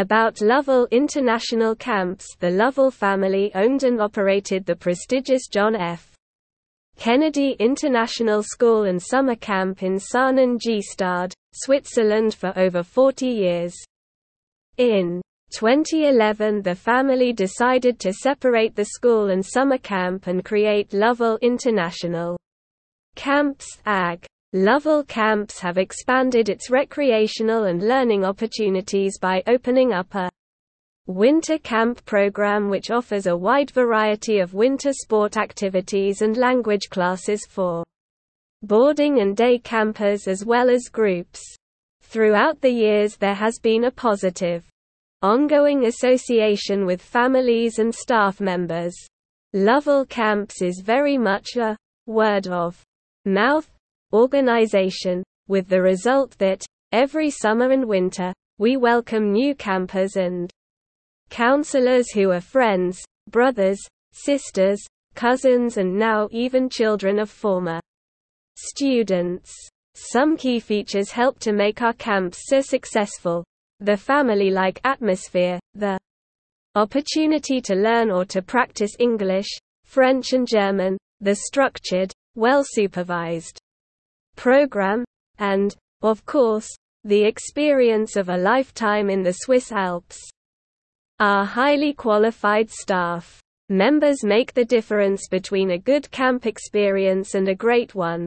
About Lovell International Camps The Lovell family owned and operated the prestigious John F. Kennedy International School and Summer Camp in Saanen-Gstaad, Switzerland for over 40 years. In 2011 the family decided to separate the school and summer camp and create Lovell International Camps AG. Lovell Camps have expanded its recreational and learning opportunities by opening up a winter camp program which offers a wide variety of winter sport activities and language classes for boarding and day campers as well as groups. Throughout the years there has been a positive ongoing association with families and staff members. Lovell Camps is very much a word of mouth organization, with the result that, every summer and winter, we welcome new campers and counselors who are friends, brothers, sisters, cousins and now even children of former students. Some key features help to make our camps so successful, the family-like atmosphere, the opportunity to learn or to practice English, French and German, the structured, well-supervised program, and, of course, the experience of a lifetime in the Swiss Alps. Our highly qualified staff members make the difference between a good camp experience and a great one.